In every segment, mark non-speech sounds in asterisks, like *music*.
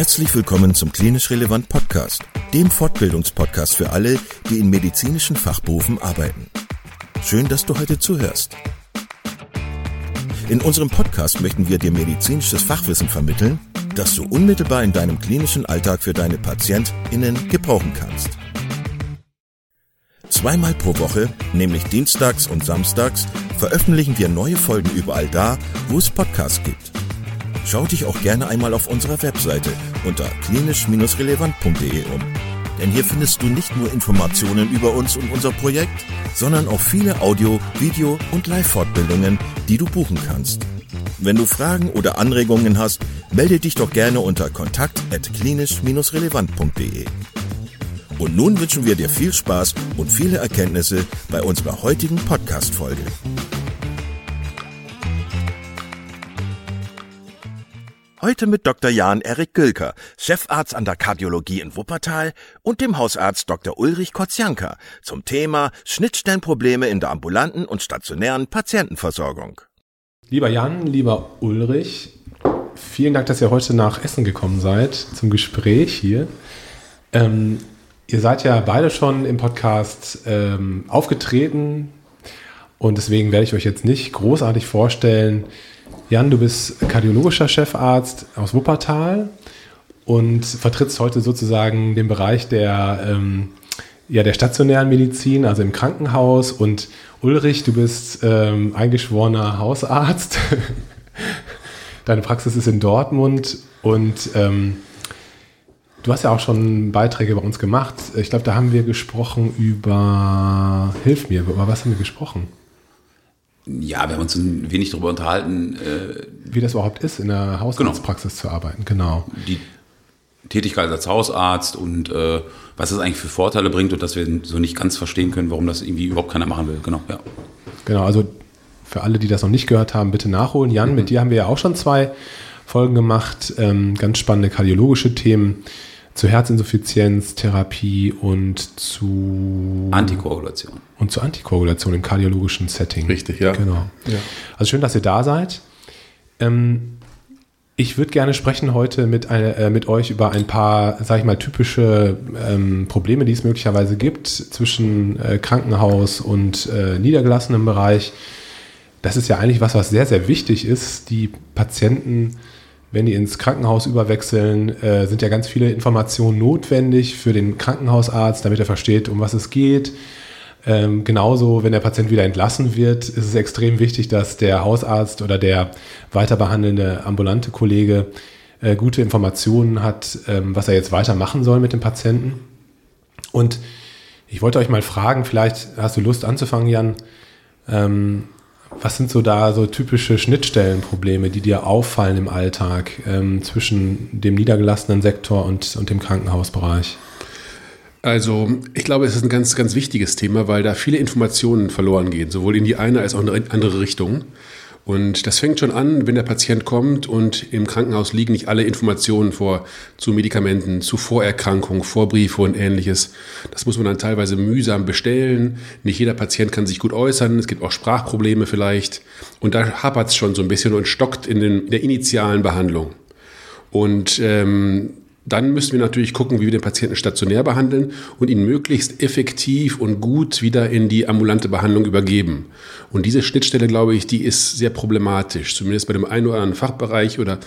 Herzlich willkommen zum Klinisch Relevant Podcast, dem Fortbildungspodcast für alle, die in medizinischen Fachberufen arbeiten. Schön, dass du heute zuhörst. In unserem Podcast möchten wir dir medizinisches Fachwissen vermitteln, das du unmittelbar in deinem klinischen Alltag für deine PatientInnen gebrauchen kannst. Zweimal pro Woche, nämlich dienstags und samstags, veröffentlichen wir neue Folgen überall da, wo es Podcasts gibt. Schau dich auch gerne einmal auf unserer Webseite unter klinisch-relevant.de um. Denn hier findest du nicht nur Informationen über uns und unser Projekt, sondern auch viele Audio-, Video- und Live-Fortbildungen, die du buchen kannst. Wenn du Fragen oder Anregungen hast, melde dich doch gerne unter kontakt.klinisch-relevant.de. Und nun wünschen wir dir viel Spaß und viele Erkenntnisse bei unserer heutigen Podcast-Folge. Heute mit Dr. Jan Erik Gülker, Chefarzt an der Kardiologie in Wuppertal und dem Hausarzt Dr. Ulrich Kotzianka zum Thema Schnittstellenprobleme in der ambulanten und stationären Patientenversorgung. Lieber Jan, lieber Ulrich, vielen Dank, dass ihr heute nach Essen gekommen seid zum Gespräch hier. Ähm, ihr seid ja beide schon im Podcast ähm, aufgetreten und deswegen werde ich euch jetzt nicht großartig vorstellen, Jan, du bist kardiologischer Chefarzt aus Wuppertal und vertrittst heute sozusagen den Bereich der, ähm, ja, der stationären Medizin, also im Krankenhaus. Und Ulrich, du bist ähm, eingeschworener Hausarzt. *laughs* Deine Praxis ist in Dortmund und ähm, du hast ja auch schon Beiträge bei uns gemacht. Ich glaube, da haben wir gesprochen über, hilf mir, über was haben wir gesprochen? Ja, wir haben uns ein wenig darüber unterhalten. Äh, Wie das überhaupt ist, in der Hausarztpraxis genau. zu arbeiten, genau. Die Tätigkeit als Hausarzt und äh, was es eigentlich für Vorteile bringt und dass wir so nicht ganz verstehen können, warum das irgendwie überhaupt keiner machen will. Genau, ja. Genau, also für alle, die das noch nicht gehört haben, bitte nachholen. Jan, mhm. mit dir haben wir ja auch schon zwei Folgen gemacht, ähm, ganz spannende kardiologische Themen zu Herzinsuffizienz, Therapie und zu Antikoagulation. Und zu Antikoagulation im kardiologischen Setting. Richtig, ja. Genau. Ja. Also schön, dass ihr da seid. Ähm, ich würde gerne sprechen heute mit, eine, äh, mit euch über ein paar, sage ich mal, typische ähm, Probleme, die es möglicherweise gibt zwischen äh, Krankenhaus und äh, niedergelassenem Bereich. Das ist ja eigentlich was, was sehr, sehr wichtig ist, die Patienten wenn die ins Krankenhaus überwechseln, äh, sind ja ganz viele Informationen notwendig für den Krankenhausarzt, damit er versteht, um was es geht. Ähm, genauso, wenn der Patient wieder entlassen wird, ist es extrem wichtig, dass der Hausarzt oder der weiter behandelnde ambulante Kollege äh, gute Informationen hat, ähm, was er jetzt weitermachen soll mit dem Patienten. Und ich wollte euch mal fragen, vielleicht hast du Lust anzufangen, Jan. Ähm, was sind so da so typische Schnittstellenprobleme, die dir auffallen im Alltag ähm, zwischen dem niedergelassenen Sektor und, und dem Krankenhausbereich? Also, ich glaube, es ist ein ganz, ganz wichtiges Thema, weil da viele Informationen verloren gehen, sowohl in die eine als auch in die andere Richtung. Und das fängt schon an, wenn der Patient kommt und im Krankenhaus liegen nicht alle Informationen vor zu Medikamenten, zu Vorerkrankungen, Vorbriefe und ähnliches. Das muss man dann teilweise mühsam bestellen. Nicht jeder Patient kann sich gut äußern. Es gibt auch Sprachprobleme vielleicht. Und da hapert es schon so ein bisschen und stockt in, den, in der initialen Behandlung. Und ähm, dann müssen wir natürlich gucken, wie wir den Patienten stationär behandeln und ihn möglichst effektiv und gut wieder in die ambulante Behandlung übergeben. Und diese Schnittstelle, glaube ich, die ist sehr problematisch, zumindest bei dem einen oder anderen Fachbereich oder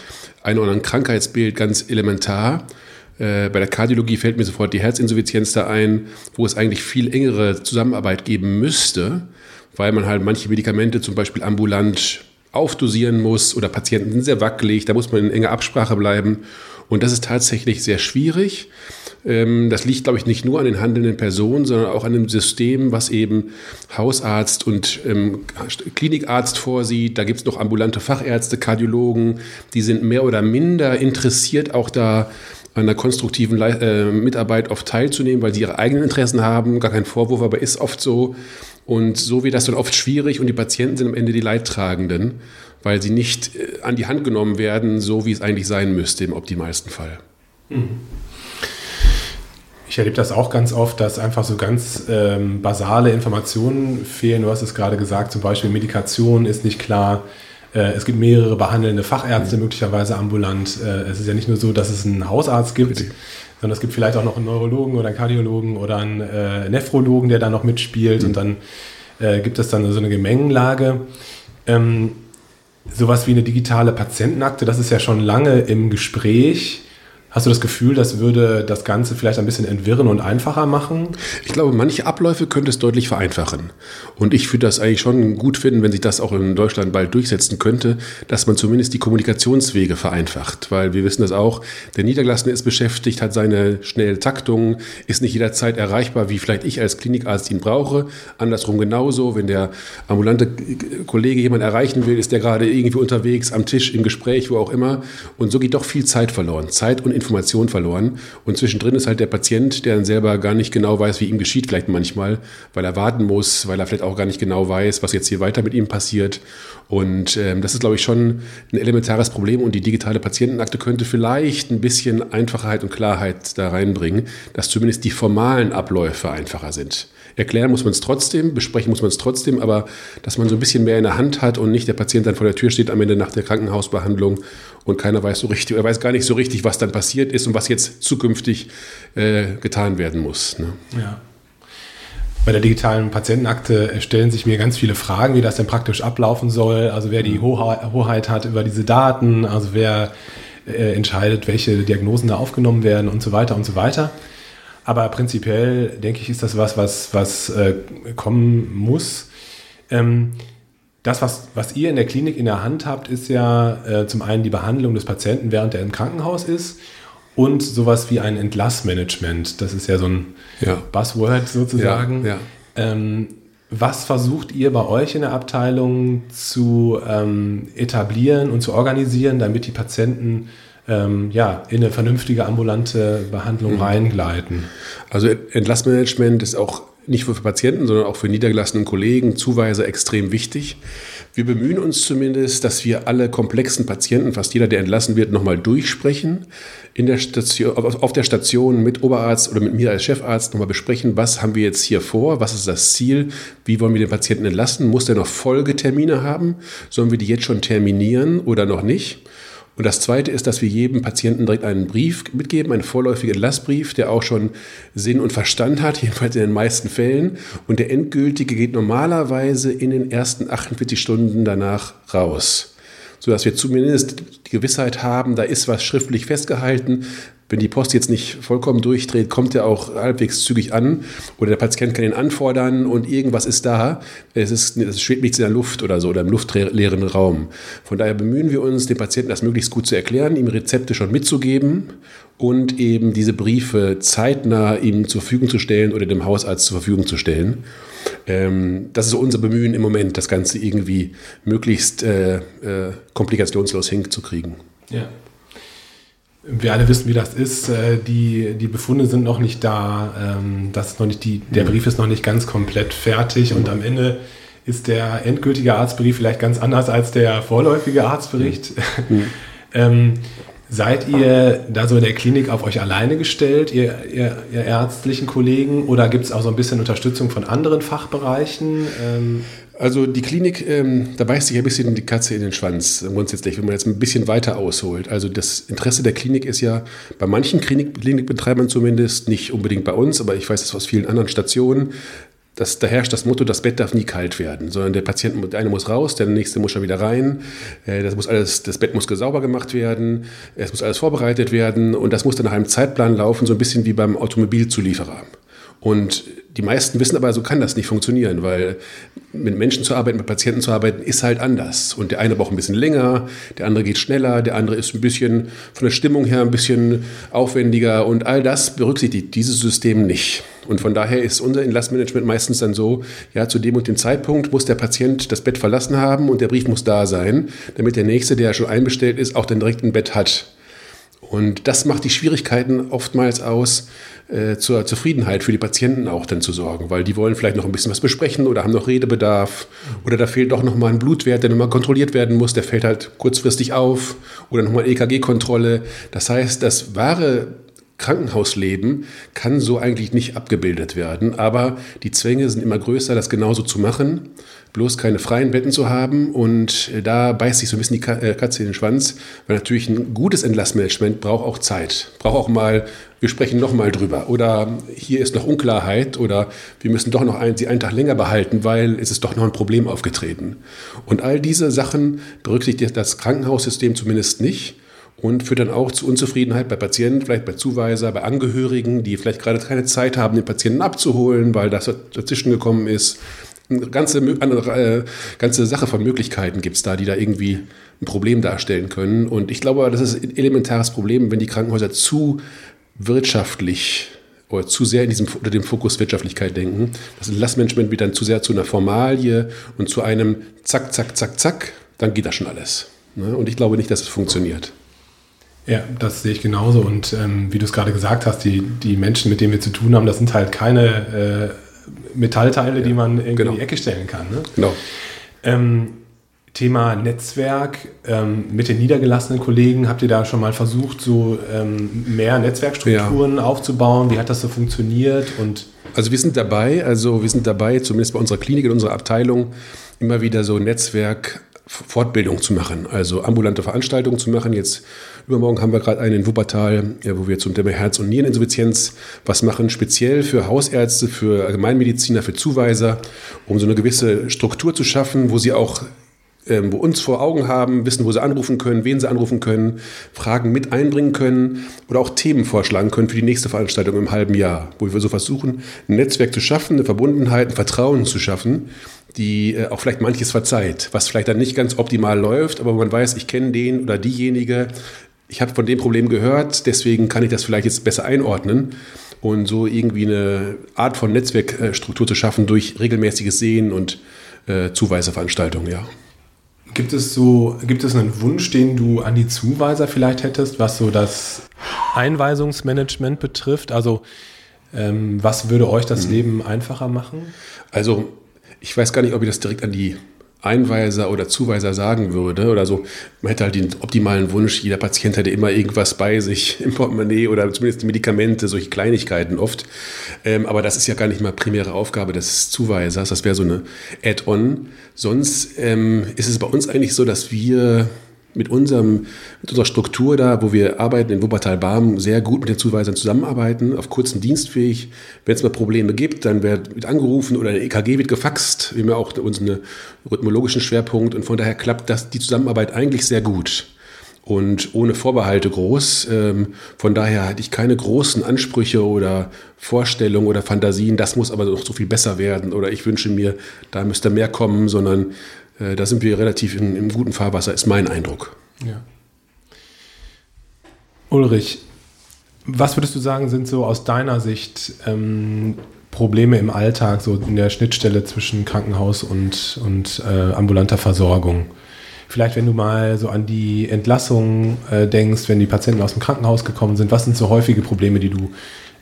einem oder anderen Krankheitsbild ganz elementar. Äh, bei der Kardiologie fällt mir sofort die Herzinsuffizienz da ein, wo es eigentlich viel engere Zusammenarbeit geben müsste, weil man halt manche Medikamente zum Beispiel ambulant aufdosieren muss oder Patienten sind sehr wackelig, da muss man in enger Absprache bleiben. Und das ist tatsächlich sehr schwierig. Ähm, das liegt, glaube ich, nicht nur an den handelnden Personen, sondern auch an dem System, was eben Hausarzt und ähm, Klinikarzt vorsieht. Da gibt es noch ambulante Fachärzte, Kardiologen, die sind mehr oder minder interessiert, auch da an der konstruktiven äh, Mitarbeit oft teilzunehmen, weil sie ihre eigenen Interessen haben. Gar kein Vorwurf, aber ist oft so. Und so wird das dann oft schwierig und die Patienten sind am Ende die Leidtragenden weil sie nicht äh, an die Hand genommen werden, so wie es eigentlich sein müsste im optimalsten Fall. Mhm. Ich erlebe das auch ganz oft, dass einfach so ganz ähm, basale Informationen fehlen. Du hast es gerade gesagt, zum Beispiel Medikation ist nicht klar. Äh, es gibt mehrere behandelnde Fachärzte mhm. möglicherweise ambulant. Äh, es ist ja nicht nur so, dass es einen Hausarzt gibt, Bitte. sondern es gibt vielleicht auch noch einen Neurologen oder einen Kardiologen oder einen äh, Nephrologen, der da noch mitspielt. Mhm. Und dann gibt es dann so eine Gemengenlage. Ähm, sowas wie eine digitale Patientenakte, das ist ja schon lange im Gespräch. Hast du das Gefühl, das würde das Ganze vielleicht ein bisschen entwirren und einfacher machen? Ich glaube, manche Abläufe könnte es deutlich vereinfachen. Und ich würde das eigentlich schon gut finden, wenn sich das auch in Deutschland bald durchsetzen könnte, dass man zumindest die Kommunikationswege vereinfacht. Weil wir wissen das auch, der Niedergelassene ist beschäftigt, hat seine schnelle Taktung, ist nicht jederzeit erreichbar, wie vielleicht ich als Klinikarzt ihn brauche. Andersrum genauso, wenn der ambulante Kollege jemanden erreichen will, ist der gerade irgendwie unterwegs, am Tisch, im Gespräch, wo auch immer. Und so geht doch viel Zeit verloren. Zeit und Information verloren. Und zwischendrin ist halt der Patient, der dann selber gar nicht genau weiß, wie ihm geschieht, vielleicht manchmal, weil er warten muss, weil er vielleicht auch gar nicht genau weiß, was jetzt hier weiter mit ihm passiert. Und ähm, das ist, glaube ich, schon ein elementares Problem. Und die digitale Patientenakte könnte vielleicht ein bisschen Einfachheit und Klarheit da reinbringen, dass zumindest die formalen Abläufe einfacher sind. Erklären muss man es trotzdem, besprechen muss man es trotzdem, aber dass man so ein bisschen mehr in der Hand hat und nicht der Patient dann vor der Tür steht am Ende nach der Krankenhausbehandlung und keiner weiß so richtig, er weiß gar nicht so richtig, was dann passiert ist und was jetzt zukünftig äh, getan werden muss. Ne? Ja. Bei der digitalen Patientenakte stellen sich mir ganz viele Fragen, wie das denn praktisch ablaufen soll. Also wer die mhm. Hoheit hat über diese Daten, also wer äh, entscheidet, welche Diagnosen da aufgenommen werden und so weiter und so weiter. Aber prinzipiell denke ich, ist das was, was, was äh, kommen muss. Ähm, das, was, was ihr in der Klinik in der Hand habt, ist ja äh, zum einen die Behandlung des Patienten, während er im Krankenhaus ist und sowas wie ein Entlassmanagement. Das ist ja so ein ja. Buzzword sozusagen. Ja, ja. Ähm, was versucht ihr bei euch in der Abteilung zu ähm, etablieren und zu organisieren, damit die Patienten ähm, ja, in eine vernünftige ambulante Behandlung mhm. reingleiten? Also Entlassmanagement ist auch nicht nur für Patienten, sondern auch für niedergelassene Kollegen, Zuweise extrem wichtig. Wir bemühen uns zumindest, dass wir alle komplexen Patienten, fast jeder, der entlassen wird, nochmal durchsprechen. In der Station, auf der Station mit Oberarzt oder mit mir als Chefarzt nochmal besprechen, was haben wir jetzt hier vor, was ist das Ziel, wie wollen wir den Patienten entlassen, muss der noch Folgetermine haben, sollen wir die jetzt schon terminieren oder noch nicht? Und das Zweite ist, dass wir jedem Patienten direkt einen Brief mitgeben, einen vorläufigen Entlassbrief, der auch schon Sinn und Verstand hat, *laughs* jedenfalls in den meisten Fällen. Und der endgültige geht normalerweise in den ersten 48 Stunden danach raus sodass wir zumindest die Gewissheit haben, da ist was schriftlich festgehalten, wenn die Post jetzt nicht vollkommen durchdreht, kommt er auch halbwegs zügig an oder der Patient kann ihn anfordern und irgendwas ist da. Es, ist, es schwebt nichts in der Luft oder so oder im luftleeren Raum. Von daher bemühen wir uns, dem Patienten das möglichst gut zu erklären, ihm Rezepte schon mitzugeben und eben diese Briefe zeitnah ihm zur Verfügung zu stellen oder dem Hausarzt zur Verfügung zu stellen. Ähm, das ist unser Bemühen im Moment, das Ganze irgendwie möglichst äh, äh, komplikationslos hinzukriegen. Ja wir alle wissen, wie das ist. Äh, die, die Befunde sind noch nicht da. Ähm, das ist noch nicht die, der mhm. Brief ist noch nicht ganz komplett fertig und am Ende ist der endgültige Arztbrief vielleicht ganz anders als der vorläufige Arztbericht. Mhm. *laughs* ähm, seid ihr da so in der Klinik auf euch alleine gestellt, ihr, ihr, ihr ärztlichen Kollegen, oder gibt es auch so ein bisschen Unterstützung von anderen Fachbereichen? Ähm, also die Klinik, ähm, da beißt sich ein bisschen die Katze in den Schwanz, grundsätzlich, wenn man jetzt ein bisschen weiter ausholt. Also das Interesse der Klinik ist ja bei manchen Klinik, Klinikbetreibern zumindest, nicht unbedingt bei uns, aber ich weiß das aus vielen anderen Stationen, dass da herrscht das Motto, das Bett darf nie kalt werden, sondern der Patient, der eine muss raus, der nächste muss schon wieder rein. Äh, das muss alles, das Bett muss sauber gemacht werden, es muss alles vorbereitet werden und das muss dann nach einem Zeitplan laufen, so ein bisschen wie beim Automobilzulieferer. Und die meisten wissen aber, so kann das nicht funktionieren, weil mit Menschen zu arbeiten, mit Patienten zu arbeiten, ist halt anders. Und der eine braucht ein bisschen länger, der andere geht schneller, der andere ist ein bisschen von der Stimmung her ein bisschen aufwendiger und all das berücksichtigt dieses System nicht. Und von daher ist unser Entlassmanagement meistens dann so, ja, zu dem und dem Zeitpunkt muss der Patient das Bett verlassen haben und der Brief muss da sein, damit der Nächste, der schon einbestellt ist, auch dann direkt ein Bett hat. Und das macht die Schwierigkeiten oftmals aus, äh, zur Zufriedenheit für die Patienten auch dann zu sorgen, weil die wollen vielleicht noch ein bisschen was besprechen oder haben noch Redebedarf oder da fehlt doch noch mal ein Blutwert, der nochmal kontrolliert werden muss, der fällt halt kurzfristig auf oder nochmal EKG-Kontrolle. Das heißt, das wahre Krankenhausleben kann so eigentlich nicht abgebildet werden. Aber die Zwänge sind immer größer, das genauso zu machen, bloß keine freien Betten zu haben. Und äh, da beißt sich so ein bisschen die äh, Katze in den Schwanz, weil natürlich ein gutes Entlassmanagement braucht auch Zeit. Braucht auch mal, wir sprechen noch mal drüber. Oder hier ist noch Unklarheit oder wir müssen doch noch einen, sie einen Tag länger behalten, weil es ist doch noch ein Problem aufgetreten. Und all diese Sachen berücksichtigt das Krankenhaussystem zumindest nicht und führt dann auch zu Unzufriedenheit bei Patienten, vielleicht bei Zuweiser, bei Angehörigen, die vielleicht gerade keine Zeit haben, den Patienten abzuholen, weil das dazwischen gekommen ist. Eine ganze, andere, äh, ganze Sache von Möglichkeiten gibt es da, die da irgendwie ein Problem darstellen können. Und ich glaube, das ist ein elementares Problem, wenn die Krankenhäuser zu wirtschaftlich oder zu sehr in diesem, unter dem Fokus Wirtschaftlichkeit denken. Das Lastmanagement wird dann zu sehr zu einer Formalie und zu einem Zack, Zack, Zack, Zack, dann geht das schon alles. Ne? Und ich glaube nicht, dass es funktioniert. Ja, das sehe ich genauso. Und ähm, wie du es gerade gesagt hast, die, die Menschen, mit denen wir zu tun haben, das sind halt keine äh, Metallteile, ja, die man irgendwie genau. in die Ecke stellen kann. Ne? Genau. Ähm, Thema Netzwerk ähm, mit den niedergelassenen Kollegen, habt ihr da schon mal versucht, so ähm, mehr Netzwerkstrukturen ja. aufzubauen? Wie hat das so funktioniert? Und also wir sind dabei, also wir sind dabei, zumindest bei unserer Klinik, in unserer Abteilung, immer wieder so Netzwerk Fortbildung zu machen, also ambulante Veranstaltungen zu machen. Jetzt übermorgen haben wir gerade einen in Wuppertal, ja, wo wir zum Thema Herz- und Niereninsuffizienz was machen, speziell für Hausärzte, für Allgemeinmediziner, für Zuweiser, um so eine gewisse Struktur zu schaffen, wo sie auch ähm, wo uns vor Augen haben, wissen, wo sie anrufen können, wen sie anrufen können, Fragen mit einbringen können oder auch Themen vorschlagen können für die nächste Veranstaltung im halben Jahr, wo wir so versuchen, ein Netzwerk zu schaffen, eine Verbundenheit, ein Vertrauen zu schaffen, die äh, auch vielleicht manches verzeiht, was vielleicht dann nicht ganz optimal läuft, aber man weiß, ich kenne den oder diejenige, ich habe von dem Problem gehört, deswegen kann ich das vielleicht jetzt besser einordnen und so irgendwie eine Art von Netzwerkstruktur zu schaffen durch regelmäßiges Sehen und äh, Zuweiserveranstaltungen, ja. Gibt es so, gibt es einen Wunsch, den du an die Zuweiser vielleicht hättest, was so das Einweisungsmanagement betrifft? Also ähm, was würde euch das hm. Leben einfacher machen? Also ich weiß gar nicht, ob ich das direkt an die Einweiser oder Zuweiser sagen würde oder so. Man hätte halt den optimalen Wunsch, jeder Patient hätte immer irgendwas bei sich *laughs* im Portemonnaie oder zumindest Medikamente, solche Kleinigkeiten oft. Ähm, aber das ist ja gar nicht mal primäre Aufgabe des Zuweisers. Das wäre so eine Add-on. Sonst ähm, ist es bei uns eigentlich so, dass wir mit, unserem, mit unserer Struktur da, wo wir arbeiten in Wuppertal-Barm, sehr gut mit den Zuweisern zusammenarbeiten, auf kurzen Dienstweg. Wenn es mal Probleme gibt, dann wird angerufen oder ein EKG wird gefaxt. Wir haben ja auch unseren rhythmologischen Schwerpunkt und von daher klappt das, die Zusammenarbeit eigentlich sehr gut und ohne Vorbehalte groß. Ähm, von daher hatte ich keine großen Ansprüche oder Vorstellungen oder Fantasien, das muss aber noch so viel besser werden oder ich wünsche mir, da müsste mehr kommen, sondern äh, da sind wir relativ in, im guten Fahrwasser, ist mein Eindruck. Ja. Ulrich, was würdest du sagen, sind so aus deiner Sicht ähm, Probleme im Alltag, so in der Schnittstelle zwischen Krankenhaus und, und äh, ambulanter Versorgung? Vielleicht, wenn du mal so an die Entlassung äh, denkst, wenn die Patienten aus dem Krankenhaus gekommen sind, was sind so häufige Probleme, die du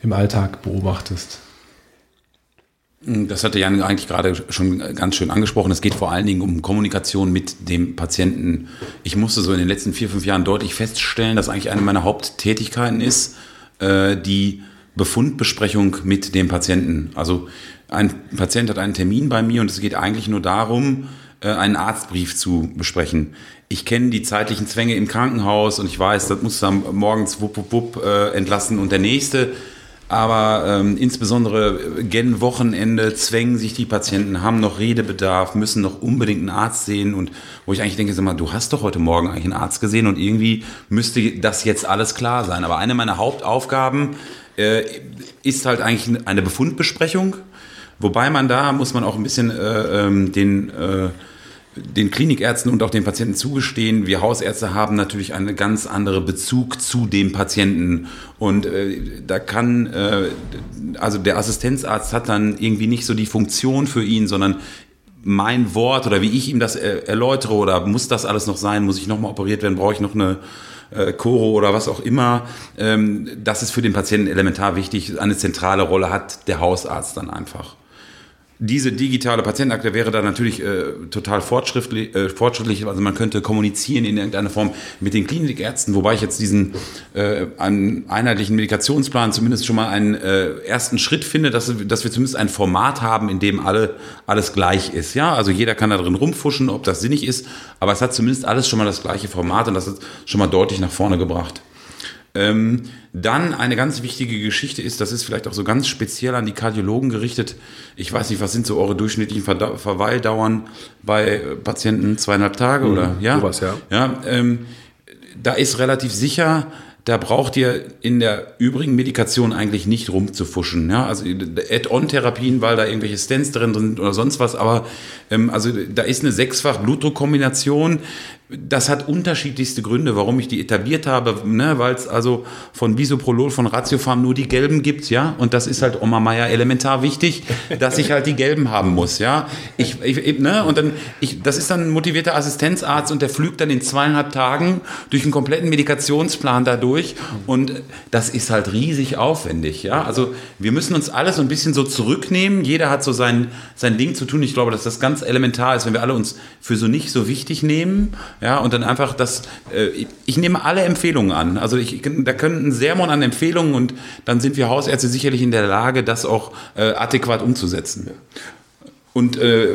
im Alltag beobachtest? Das hatte Jan eigentlich gerade schon ganz schön angesprochen. Es geht vor allen Dingen um Kommunikation mit dem Patienten. Ich musste so in den letzten vier, fünf Jahren deutlich feststellen, dass eigentlich eine meiner Haupttätigkeiten ist, äh, die Befundbesprechung mit dem Patienten. Also ein Patient hat einen Termin bei mir und es geht eigentlich nur darum, äh, einen Arztbrief zu besprechen. Ich kenne die zeitlichen Zwänge im Krankenhaus und ich weiß, das muss dann morgens wupp, wupp, wupp äh, entlassen und der nächste aber ähm, insbesondere gen Wochenende zwängen sich die Patienten, haben noch Redebedarf, müssen noch unbedingt einen Arzt sehen und wo ich eigentlich denke, sag mal, du hast doch heute Morgen eigentlich einen Arzt gesehen und irgendwie müsste das jetzt alles klar sein. Aber eine meiner Hauptaufgaben äh, ist halt eigentlich eine Befundbesprechung, wobei man da muss man auch ein bisschen äh, ähm, den äh, den Klinikärzten und auch den Patienten zugestehen. Wir Hausärzte haben natürlich einen ganz anderen Bezug zu dem Patienten. Und äh, da kann, äh, also der Assistenzarzt hat dann irgendwie nicht so die Funktion für ihn, sondern mein Wort oder wie ich ihm das äh, erläutere oder muss das alles noch sein, muss ich nochmal operiert werden, brauche ich noch eine äh, Choro oder was auch immer. Ähm, das ist für den Patienten elementar wichtig. Eine zentrale Rolle hat der Hausarzt dann einfach. Diese digitale Patientenakte wäre da natürlich äh, total fortschrittlich, äh, fortschrittlich. Also man könnte kommunizieren in irgendeiner Form mit den Klinikärzten, wobei ich jetzt diesen äh, einen einheitlichen Medikationsplan zumindest schon mal einen äh, ersten Schritt finde, dass, dass wir zumindest ein Format haben, in dem alle, alles gleich ist. Ja, also jeder kann da drin rumfuschen, ob das sinnig ist, aber es hat zumindest alles schon mal das gleiche Format und das ist schon mal deutlich nach vorne gebracht. Ähm, dann eine ganz wichtige Geschichte ist, das ist vielleicht auch so ganz speziell an die Kardiologen gerichtet. Ich weiß nicht, was sind so eure durchschnittlichen Ver Verweildauern bei Patienten? Zweieinhalb Tage mhm, oder ja? Sowas, ja. ja ähm, da ist relativ sicher, da braucht ihr in der übrigen Medikation eigentlich nicht rumzufuschen. Ja? Also Add-on-Therapien, weil da irgendwelche Stents drin sind oder sonst was, aber ähm, also da ist eine sechsfach Blutdruckkombination das hat unterschiedlichste Gründe, warum ich die etabliert habe, ne, weil es also von Bisoprolol, von Ratiofarm nur die gelben gibt, ja, und das ist halt Oma Meier elementar wichtig, dass ich halt die gelben haben muss, ja. Ich, ich, ne, und dann, ich, das ist dann ein motivierter Assistenzarzt und der flügt dann in zweieinhalb Tagen durch einen kompletten Medikationsplan dadurch und das ist halt riesig aufwendig, ja. Also wir müssen uns alles so ein bisschen so zurücknehmen, jeder hat so sein, sein Ding zu tun. Ich glaube, dass das ganz elementar ist, wenn wir alle uns für so nicht so wichtig nehmen, ja, und dann einfach das, äh, ich nehme alle Empfehlungen an. Also ich, da können ein Sermon an Empfehlungen und dann sind wir Hausärzte sicherlich in der Lage, das auch äh, adäquat umzusetzen. Und äh,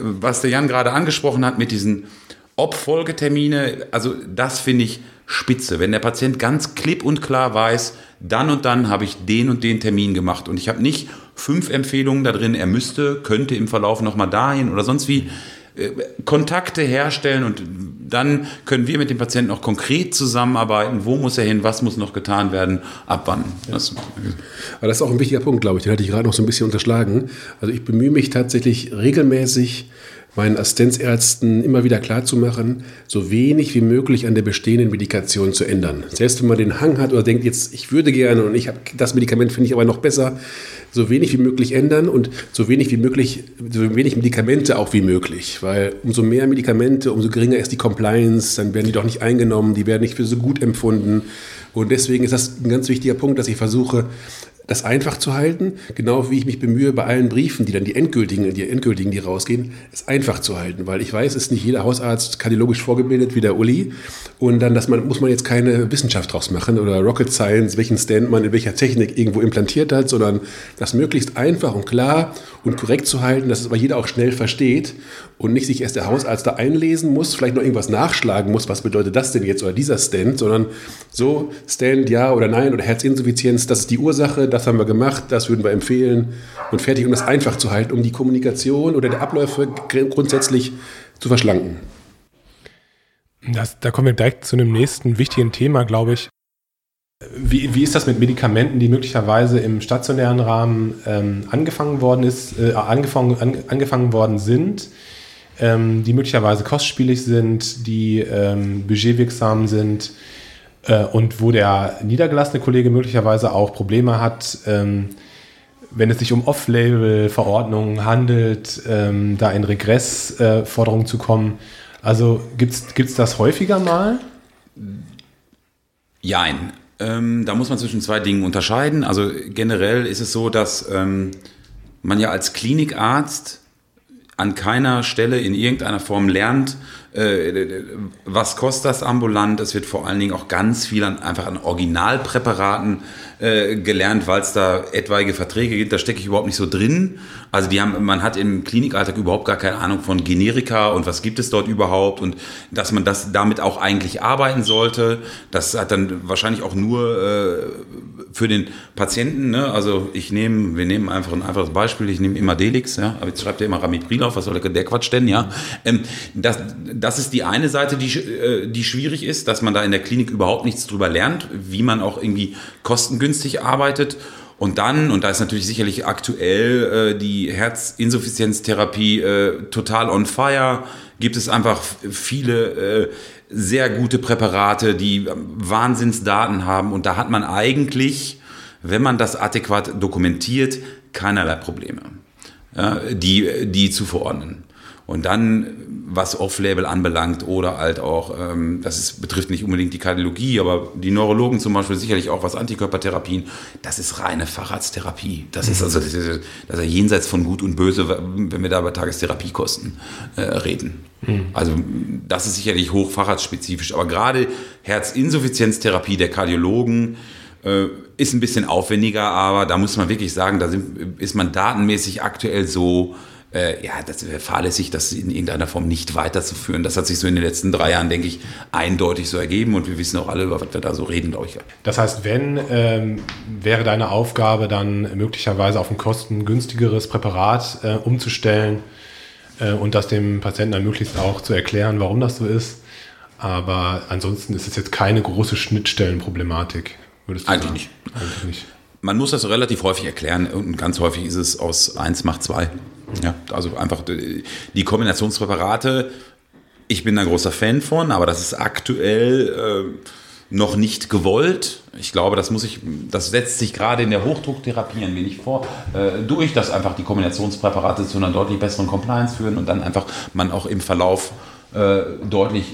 was der Jan gerade angesprochen hat mit diesen Obfolgetermine, also das finde ich spitze. Wenn der Patient ganz klipp und klar weiß, dann und dann habe ich den und den Termin gemacht und ich habe nicht fünf Empfehlungen da drin, er müsste, könnte im Verlauf nochmal dahin oder sonst wie. Äh, Kontakte herstellen und dann können wir mit dem Patienten auch konkret zusammenarbeiten. Wo muss er hin? Was muss noch getan werden? Ab wann? Das, Aber das ist auch ein wichtiger Punkt, glaube ich. Den hatte ich gerade noch so ein bisschen unterschlagen. Also ich bemühe mich tatsächlich regelmäßig, meinen Assistenzärzten immer wieder klarzumachen, so wenig wie möglich an der bestehenden Medikation zu ändern. Selbst wenn man den Hang hat oder denkt, jetzt ich würde gerne und ich habe das Medikament finde ich aber noch besser, so wenig wie möglich ändern und so wenig wie möglich, so wenig Medikamente auch wie möglich. Weil umso mehr Medikamente, umso geringer ist die Compliance, dann werden die doch nicht eingenommen, die werden nicht für so gut empfunden. Und deswegen ist das ein ganz wichtiger Punkt, dass ich versuche, das einfach zu halten, genau wie ich mich bemühe, bei allen Briefen, die dann die endgültigen, die endgültigen, die rausgehen, es einfach zu halten, weil ich weiß, ist nicht jeder Hausarzt kardiologisch vorgebildet wie der Uli. Und dann dass man, muss man jetzt keine Wissenschaft draus machen oder Rocket Science, welchen Stand man in welcher Technik irgendwo implantiert hat, sondern das möglichst einfach und klar und korrekt zu halten, dass es aber jeder auch schnell versteht und nicht sich erst der Hausarzt da einlesen muss, vielleicht noch irgendwas nachschlagen muss, was bedeutet das denn jetzt oder dieser Stand, sondern so Stand ja oder nein oder Herzinsuffizienz, das ist die Ursache, das haben wir gemacht, das würden wir empfehlen und fertig, um das einfach zu halten, um die Kommunikation oder die Abläufe grundsätzlich zu verschlanken. Das, da kommen wir direkt zu einem nächsten wichtigen Thema, glaube ich. Wie, wie ist das mit Medikamenten, die möglicherweise im stationären Rahmen ähm, angefangen worden ist, äh, angefangen, an, angefangen worden sind, ähm, die möglicherweise kostspielig sind, die ähm, budgetwirksam sind äh, und wo der niedergelassene Kollege möglicherweise auch Probleme hat, ähm, wenn es sich um Off-Label-Verordnungen handelt, ähm, da in Regressforderungen äh, zu kommen. Also gibt es das häufiger mal? Jein. Ähm, da muss man zwischen zwei Dingen unterscheiden. Also generell ist es so, dass ähm, man ja als Klinikarzt an keiner Stelle in irgendeiner Form lernt, was kostet das ambulant. Es wird vor allen Dingen auch ganz viel an, einfach an Originalpräparaten äh, gelernt, weil es da etwaige Verträge gibt. Da stecke ich überhaupt nicht so drin. Also die haben, man hat im Klinikalltag überhaupt gar keine Ahnung von Generika und was gibt es dort überhaupt und dass man das damit auch eigentlich arbeiten sollte. Das hat dann wahrscheinlich auch nur äh, für den Patienten. Ne? Also ich nehme, wir nehmen einfach ein einfaches Beispiel. Ich nehme immer Delix, ja, aber jetzt schreibt er immer Ramipril auf. Was soll der, der Quatsch denn, ja? Ähm, das, das ist die eine Seite, die, äh, die schwierig ist, dass man da in der Klinik überhaupt nichts drüber lernt, wie man auch irgendwie kostengünstig arbeitet. Und dann, und da ist natürlich sicherlich aktuell äh, die Herzinsuffizienztherapie äh, total on fire, gibt es einfach viele äh, sehr gute Präparate, die Wahnsinnsdaten haben. Und da hat man eigentlich, wenn man das adäquat dokumentiert, keinerlei Probleme, ja, die, die zu verordnen. Und dann, was Off-Label anbelangt oder halt auch, ähm, das ist, betrifft nicht unbedingt die Kardiologie, aber die Neurologen zum Beispiel sicherlich auch was Antikörpertherapien, das ist reine Facharzttherapie. Das ist also, das ist, das ist jenseits von Gut und Böse, wenn wir da über Tagestherapiekosten äh, reden. Mhm. Also das ist sicherlich hochfacharztspezifisch, aber gerade Herzinsuffizienztherapie der Kardiologen, äh, ist ein bisschen aufwendiger, aber da muss man wirklich sagen, da sind, ist man datenmäßig aktuell so, äh, ja, das wäre fahrlässig, das in irgendeiner Form nicht weiterzuführen. Das hat sich so in den letzten drei Jahren, denke ich, eindeutig so ergeben und wir wissen auch alle, über was wir da so reden, glaube ich. Das heißt, wenn, ähm, wäre deine Aufgabe dann möglicherweise auf ein kostengünstigeres Präparat äh, umzustellen äh, und das dem Patienten dann möglichst auch zu erklären, warum das so ist. Aber ansonsten ist es jetzt keine große Schnittstellenproblematik. Würdest du Eigentlich sagen? nicht. Eigentlich nicht. Man muss das relativ häufig erklären und ganz häufig ist es aus 1 macht 2. Ja, also einfach die Kombinationspräparate, ich bin ein großer Fan von, aber das ist aktuell äh, noch nicht gewollt. Ich glaube, das muss ich, das setzt sich gerade in der Hochdrucktherapie ein wenig vor, äh, durch, dass einfach die Kombinationspräparate zu einer deutlich besseren Compliance führen und dann einfach man auch im Verlauf äh, deutlich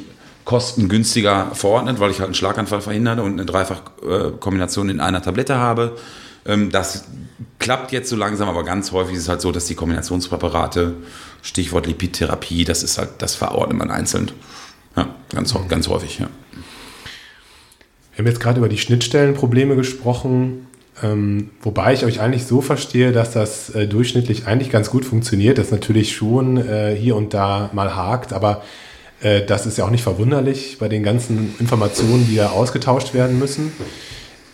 kostengünstiger verordnet, weil ich halt einen Schlaganfall verhindere und eine Dreifachkombination in einer Tablette habe. Ähm, das klappt jetzt so langsam, aber ganz häufig ist es halt so, dass die Kombinationspräparate, Stichwort Lipidtherapie, das ist halt, das verordnet man einzeln. Ja, ganz, ganz häufig, ja. Wir haben jetzt gerade über die Schnittstellenprobleme gesprochen, ähm, wobei ich euch eigentlich so verstehe, dass das äh, durchschnittlich eigentlich ganz gut funktioniert, das natürlich schon äh, hier und da mal hakt, aber äh, das ist ja auch nicht verwunderlich bei den ganzen Informationen, die ja ausgetauscht werden müssen.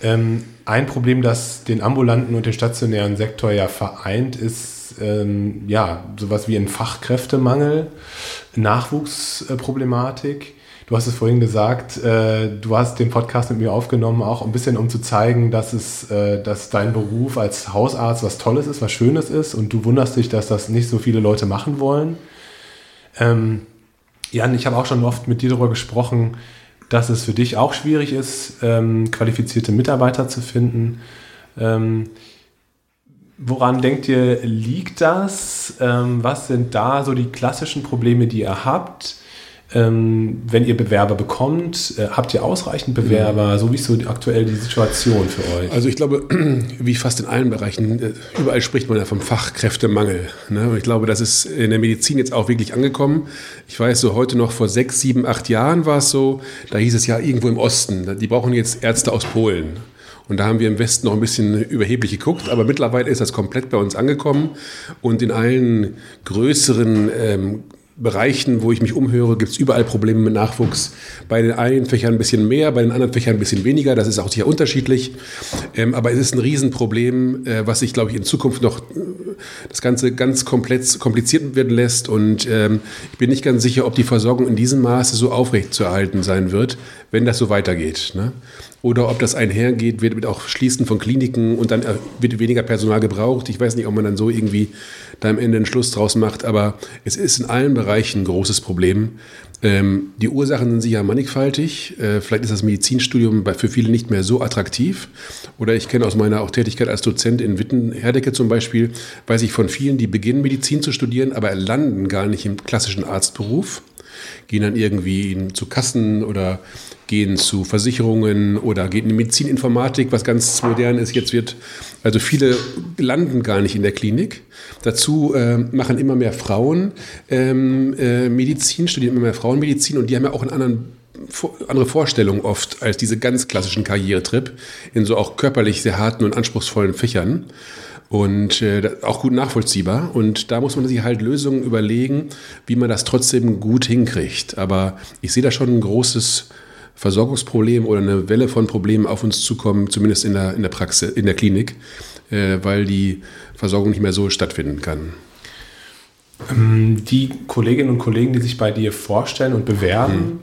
Ähm, ein Problem, das den ambulanten und den stationären Sektor ja vereint, ist ähm, ja sowas wie ein Fachkräftemangel, Nachwuchsproblematik. Du hast es vorhin gesagt, äh, du hast den Podcast mit mir aufgenommen, auch ein bisschen um zu zeigen, dass es, äh, dass dein Beruf als Hausarzt was Tolles ist, was Schönes ist und du wunderst dich, dass das nicht so viele Leute machen wollen. Ähm, Jan, ich habe auch schon oft mit dir darüber gesprochen, dass es für dich auch schwierig ist, ähm, qualifizierte Mitarbeiter zu finden. Ähm, woran denkt ihr, liegt das? Ähm, was sind da so die klassischen Probleme, die ihr habt? Ähm, wenn ihr Bewerber bekommt, äh, habt ihr ausreichend Bewerber? So wie ist so die, aktuell die Situation für euch? Also ich glaube, *clears throat* wie fast in allen Bereichen, äh, überall spricht man ja vom Fachkräftemangel. Ne? Ich glaube, das ist in der Medizin jetzt auch wirklich angekommen. Ich weiß so heute noch vor sechs, sieben, acht Jahren war es so, da hieß es ja irgendwo im Osten, die brauchen jetzt Ärzte aus Polen. Und da haben wir im Westen noch ein bisschen überheblich geguckt, aber mittlerweile ist das komplett bei uns angekommen und in allen größeren ähm, Bereichen, wo ich mich umhöre, gibt es überall Probleme mit Nachwuchs. Bei den einen Fächern ein bisschen mehr, bei den anderen Fächern ein bisschen weniger. Das ist auch sicher unterschiedlich. Ähm, aber es ist ein Riesenproblem, äh, was sich, glaube ich, in Zukunft noch äh, das Ganze ganz komplett kompliziert werden lässt. Und ähm, ich bin nicht ganz sicher, ob die Versorgung in diesem Maße so aufrechtzuerhalten sein wird, wenn das so weitergeht. Ne? Oder ob das einhergeht, wird mit auch Schließen von Kliniken und dann äh, wird weniger Personal gebraucht. Ich weiß nicht, ob man dann so irgendwie da am Ende einen Schluss draus macht, aber es ist in allen Bereichen ein großes Problem. Ähm, die Ursachen sind sicher mannigfaltig. Äh, vielleicht ist das Medizinstudium für viele nicht mehr so attraktiv. Oder ich kenne aus meiner auch Tätigkeit als Dozent in Witten-Herdecke zum Beispiel, weiß ich von vielen, die beginnen Medizin zu studieren, aber landen gar nicht im klassischen Arztberuf gehen dann irgendwie zu Kassen oder gehen zu Versicherungen oder gehen in Medizininformatik, was ganz modern ist. Jetzt wird, also viele landen gar nicht in der Klinik. Dazu äh, machen immer mehr Frauen ähm, äh, Medizin, studieren immer mehr Frauen Medizin und die haben ja auch einen anderen andere Vorstellungen oft als diese ganz klassischen Karrieretrip in so auch körperlich sehr harten und anspruchsvollen Fächern und äh, auch gut nachvollziehbar. Und da muss man sich halt Lösungen überlegen, wie man das trotzdem gut hinkriegt. Aber ich sehe da schon ein großes Versorgungsproblem oder eine Welle von Problemen auf uns zukommen, zumindest in der, in der Praxis, in der Klinik, äh, weil die Versorgung nicht mehr so stattfinden kann. Ähm, die Kolleginnen und Kollegen, die sich bei dir vorstellen und bewerben, hm.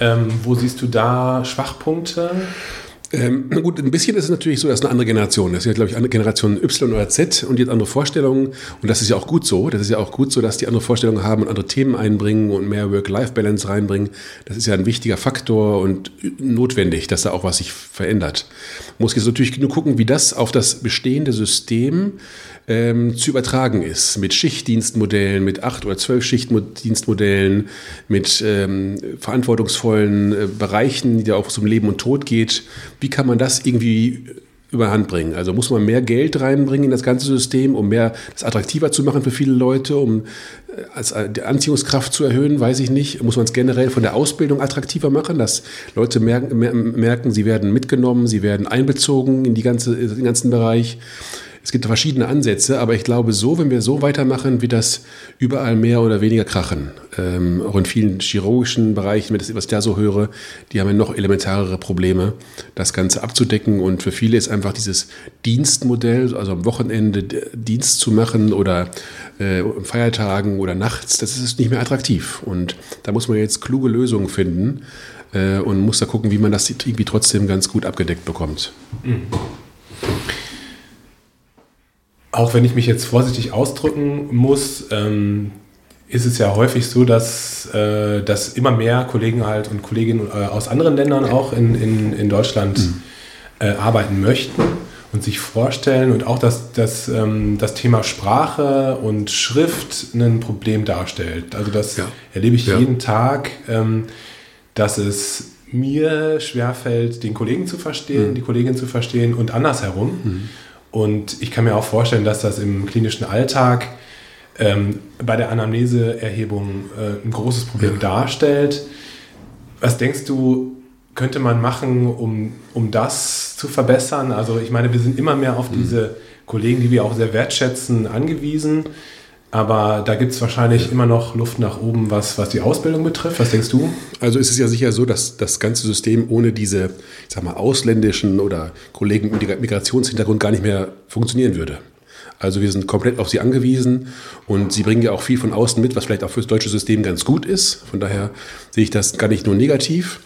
ähm, wo siehst du da Schwachpunkte? Ähm, gut, ein bisschen ist es natürlich so, dass eine andere Generation. Das ist ja, glaube ich, eine Generation Y oder Z und die hat andere Vorstellungen. Und das ist ja auch gut so. Das ist ja auch gut so, dass die andere Vorstellungen haben und andere Themen einbringen und mehr Work-Life-Balance reinbringen. Das ist ja ein wichtiger Faktor und notwendig, dass da auch was sich verändert. Muss jetzt natürlich nur gucken, wie das auf das bestehende System ähm, zu übertragen ist. Mit Schichtdienstmodellen, mit acht oder zwölf Schichtdienstmodellen, mit ähm, verantwortungsvollen äh, Bereichen, die ja auch um Leben und Tod geht. Wie kann man das irgendwie überhand bringen. Also muss man mehr Geld reinbringen in das ganze System, um mehr das attraktiver zu machen für viele Leute, um äh, als äh, die Anziehungskraft zu erhöhen, weiß ich nicht. Muss man es generell von der Ausbildung attraktiver machen, dass Leute merken, merken sie werden mitgenommen, sie werden einbezogen in die ganze, den ganzen Bereich. Es gibt verschiedene Ansätze, aber ich glaube, so, wenn wir so weitermachen, wird das überall mehr oder weniger krachen. Ähm, auch in vielen chirurgischen Bereichen, was ich da so höre, die haben ja noch elementarere Probleme, das Ganze abzudecken. Und für viele ist einfach dieses Dienstmodell, also am Wochenende Dienst zu machen oder äh, Feiertagen oder nachts, das ist nicht mehr attraktiv. Und da muss man jetzt kluge Lösungen finden äh, und muss da gucken, wie man das irgendwie trotzdem ganz gut abgedeckt bekommt. Mhm auch wenn ich mich jetzt vorsichtig ausdrücken muss, ähm, ist es ja häufig so, dass, äh, dass immer mehr Kollegen halt und Kolleginnen äh, aus anderen Ländern auch in, in, in Deutschland mhm. äh, arbeiten möchten und sich vorstellen und auch, dass, dass ähm, das Thema Sprache und Schrift ein Problem darstellt. Also das ja. erlebe ich ja. jeden Tag, ähm, dass es mir schwerfällt, den Kollegen zu verstehen, mhm. die Kollegin zu verstehen und andersherum. Mhm. Und ich kann mir auch vorstellen, dass das im klinischen Alltag ähm, bei der Anamneseerhebung äh, ein großes Problem ja. darstellt. Was denkst du, könnte man machen, um, um das zu verbessern? Also ich meine, wir sind immer mehr auf mhm. diese Kollegen, die wir auch sehr wertschätzen, angewiesen. Aber da gibt es wahrscheinlich immer noch Luft nach oben, was, was die Ausbildung betrifft. Was denkst du? Also ist es ja sicher so, dass das ganze System ohne diese, ich sag mal, ausländischen oder Kollegen mit Migrationshintergrund gar nicht mehr funktionieren würde. Also wir sind komplett auf sie angewiesen und sie bringen ja auch viel von außen mit, was vielleicht auch für das deutsche System ganz gut ist. Von daher sehe ich das gar nicht nur negativ.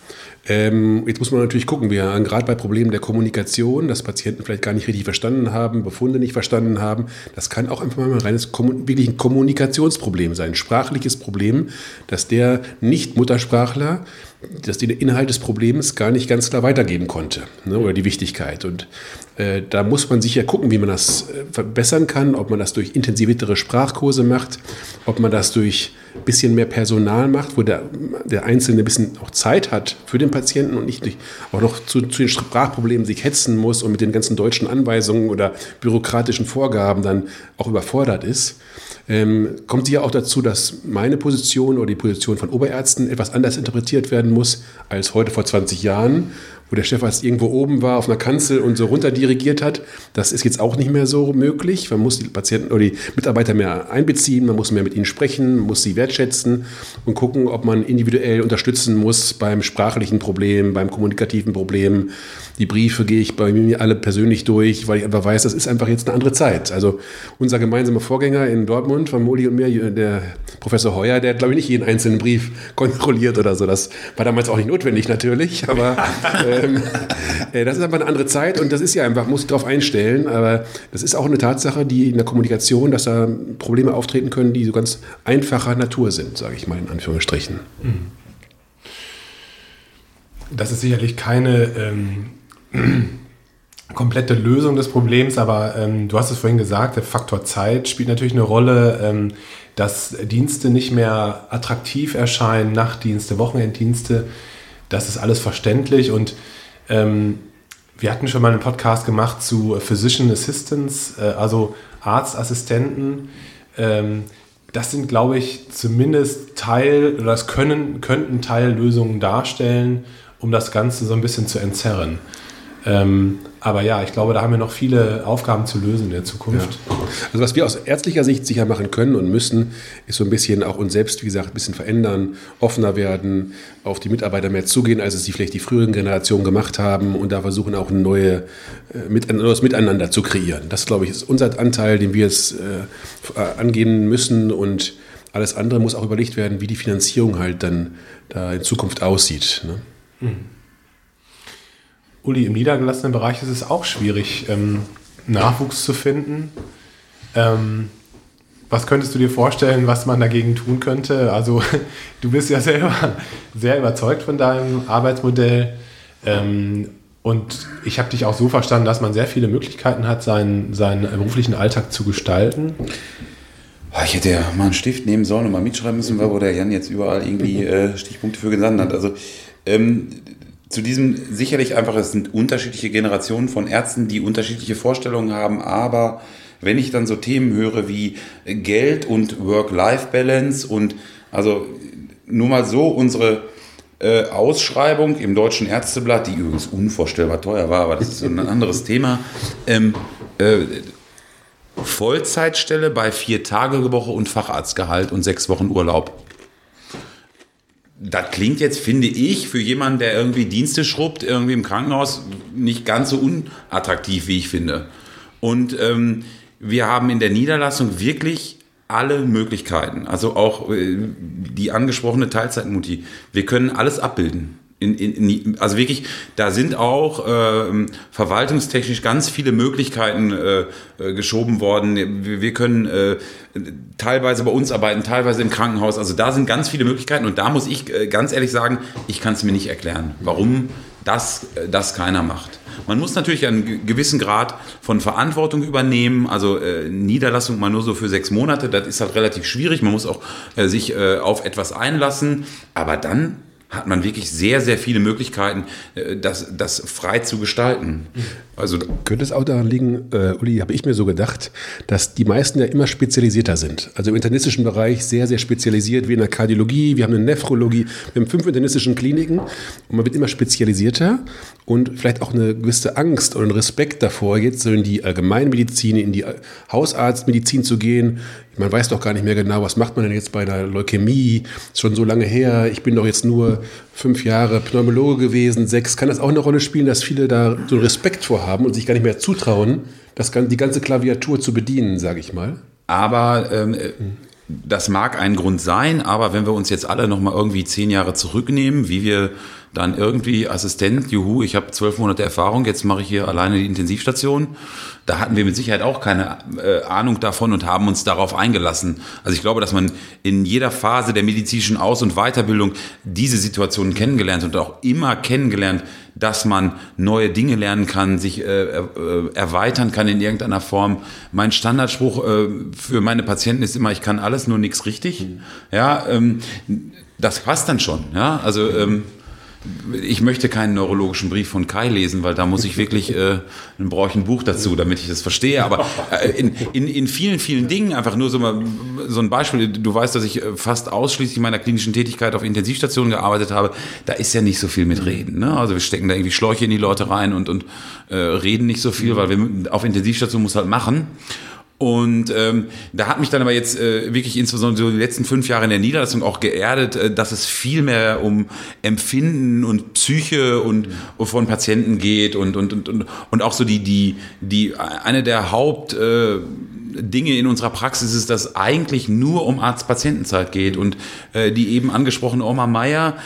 Ähm, jetzt muss man natürlich gucken, wir haben gerade bei Problemen der Kommunikation, dass Patienten vielleicht gar nicht richtig verstanden haben, Befunde nicht verstanden haben. Das kann auch einfach mal ein reines wirklich ein Kommunikationsproblem sein, ein sprachliches Problem, dass der Nicht-Muttersprachler dass den Inhalt des Problems gar nicht ganz klar weitergeben konnte ne, oder die Wichtigkeit. Und äh, da muss man sicher gucken, wie man das äh, verbessern kann, ob man das durch intensiviertere Sprachkurse macht, ob man das durch ein bisschen mehr Personal macht, wo der, der Einzelne ein bisschen auch Zeit hat für den Patienten und nicht auch noch zu, zu den Sprachproblemen sich hetzen muss und mit den ganzen deutschen Anweisungen oder bürokratischen Vorgaben dann auch überfordert ist. Ähm, kommt sicher auch dazu, dass meine Position oder die Position von Oberärzten etwas anders interpretiert werden muss als heute vor 20 Jahren, wo der Chefarzt irgendwo oben war auf einer Kanzel und so runter dirigiert hat. Das ist jetzt auch nicht mehr so möglich. Man muss die Patienten oder die Mitarbeiter mehr einbeziehen, man muss mehr mit ihnen sprechen, muss sie wertschätzen und gucken, ob man individuell unterstützen muss beim sprachlichen Problem, beim kommunikativen Problem. Die Briefe gehe ich bei mir alle persönlich durch, weil ich einfach weiß, das ist einfach jetzt eine andere Zeit. Also unser gemeinsamer Vorgänger in Dortmund von Moli und mir, der Professor Heuer, der hat, glaube ich, nicht jeden einzelnen Brief *laughs* kontrolliert oder so. Das war damals auch nicht notwendig natürlich, aber *laughs* ähm, äh, das ist einfach eine andere Zeit und das ist ja einfach, muss ich darauf einstellen. Aber das ist auch eine Tatsache, die in der Kommunikation, dass da Probleme auftreten können, die so ganz einfacher Natur sind, sage ich mal in Anführungsstrichen. Mhm. Das ist sicherlich keine ähm, *clears throat* komplette Lösung des Problems, aber ähm, du hast es vorhin gesagt, der Faktor Zeit spielt natürlich eine Rolle, ähm, dass Dienste nicht mehr attraktiv erscheinen, Nachtdienste, Wochenenddienste, das ist alles verständlich und ähm, wir hatten schon mal einen Podcast gemacht zu Physician Assistants, äh, also Arztassistenten. Ähm, das sind, glaube ich, zumindest Teil, oder das können, könnten Teillösungen darstellen, um das Ganze so ein bisschen zu entzerren. Ähm, aber ja, ich glaube, da haben wir noch viele Aufgaben zu lösen in der Zukunft. Ja. Also was wir aus ärztlicher Sicht sicher machen können und müssen, ist so ein bisschen auch uns selbst, wie gesagt, ein bisschen verändern, offener werden, auf die Mitarbeiter mehr zugehen, als es die vielleicht die früheren Generationen gemacht haben und da versuchen auch ein, neue, äh, ein neues Miteinander zu kreieren. Das, glaube ich, ist unser Anteil, den wir jetzt äh, angehen müssen und alles andere muss auch überlegt werden, wie die Finanzierung halt dann da in Zukunft aussieht. Ne? Mhm. Uli, im niedergelassenen Bereich ist es auch schwierig, ähm, Nachwuchs zu finden. Ähm, was könntest du dir vorstellen, was man dagegen tun könnte? Also *laughs* du bist ja selber sehr überzeugt von deinem Arbeitsmodell. Ähm, und ich habe dich auch so verstanden, dass man sehr viele Möglichkeiten hat, seinen, seinen beruflichen Alltag zu gestalten. Ich hätte ja mal einen Stift nehmen sollen und mal mitschreiben müssen, wo der Jan jetzt überall irgendwie äh, Stichpunkte für gesandt hat. Also ähm, zu diesem sicherlich einfach, es sind unterschiedliche Generationen von Ärzten, die unterschiedliche Vorstellungen haben, aber wenn ich dann so Themen höre wie Geld und Work-Life-Balance und also nur mal so unsere äh, Ausschreibung im Deutschen Ärzteblatt, die übrigens unvorstellbar teuer war, aber das ist so ein *laughs* anderes Thema. Ähm, äh, Vollzeitstelle bei vier Tage Woche und Facharztgehalt und sechs Wochen Urlaub. Das klingt jetzt, finde ich, für jemanden, der irgendwie Dienste schrubbt, irgendwie im Krankenhaus, nicht ganz so unattraktiv, wie ich finde. Und ähm, wir haben in der Niederlassung wirklich alle Möglichkeiten. Also auch äh, die angesprochene Teilzeitmutti. Wir können alles abbilden. In, in, also wirklich, da sind auch äh, verwaltungstechnisch ganz viele Möglichkeiten äh, äh, geschoben worden. Wir, wir können äh, teilweise bei uns arbeiten, teilweise im Krankenhaus. Also da sind ganz viele Möglichkeiten und da muss ich äh, ganz ehrlich sagen, ich kann es mir nicht erklären, warum das, äh, das keiner macht. Man muss natürlich einen gewissen Grad von Verantwortung übernehmen. Also äh, Niederlassung mal nur so für sechs Monate, das ist halt relativ schwierig. Man muss auch äh, sich äh, auf etwas einlassen. Aber dann hat man wirklich sehr, sehr viele Möglichkeiten, äh, das, das frei zu gestalten. Also könnte es auch daran liegen, äh, Uli, habe ich mir so gedacht, dass die meisten ja immer spezialisierter sind. Also im internistischen Bereich sehr, sehr spezialisiert, wie in der Kardiologie, wir haben eine Nephrologie, wir haben fünf internistischen Kliniken und man wird immer spezialisierter und vielleicht auch eine gewisse Angst oder ein Respekt davor, jetzt so in die Allgemeinmedizin, in die Hausarztmedizin zu gehen. Man weiß doch gar nicht mehr genau, was macht man denn jetzt bei einer Leukämie? Schon so lange her. Ich bin doch jetzt nur fünf Jahre Pneumologe gewesen, sechs. Kann das auch eine Rolle spielen, dass viele da so Respekt vorhaben und sich gar nicht mehr zutrauen, das, die ganze Klaviatur zu bedienen, sage ich mal? Aber ähm, das mag ein Grund sein, aber wenn wir uns jetzt alle noch mal irgendwie zehn Jahre zurücknehmen, wie wir dann irgendwie Assistent, juhu, ich habe zwölf Monate Erfahrung, jetzt mache ich hier alleine die Intensivstation. Da hatten wir mit Sicherheit auch keine äh, Ahnung davon und haben uns darauf eingelassen. Also ich glaube, dass man in jeder Phase der medizinischen Aus- und Weiterbildung diese Situationen kennengelernt und auch immer kennengelernt, dass man neue Dinge lernen kann, sich äh, äh, erweitern kann in irgendeiner Form. Mein Standardspruch äh, für meine Patienten ist immer, ich kann alles, nur nichts richtig. Mhm. Ja, ähm, das passt dann schon. Ja, also ähm, ich möchte keinen neurologischen Brief von Kai lesen, weil da muss ich wirklich, äh, dann brauche ich ein Buch dazu, damit ich das verstehe. Aber äh, in, in, in vielen, vielen Dingen, einfach nur so, mal, so ein Beispiel, du weißt, dass ich äh, fast ausschließlich in meiner klinischen Tätigkeit auf Intensivstationen gearbeitet habe, da ist ja nicht so viel mit Reden. Ne? Also wir stecken da irgendwie Schläuche in die Leute rein und, und äh, reden nicht so viel, weil wir auf Intensivstationen muss halt machen. Und ähm, da hat mich dann aber jetzt äh, wirklich insbesondere so die letzten fünf Jahre in der Niederlassung auch geerdet, äh, dass es viel mehr um Empfinden und Psyche und mhm. von Patienten geht und, und, und, und, und auch so die, die, die eine der Haupt äh, Dinge in unserer Praxis ist, dass eigentlich nur um Arzt-Patientenzeit geht und äh, die eben angesprochene Oma Meier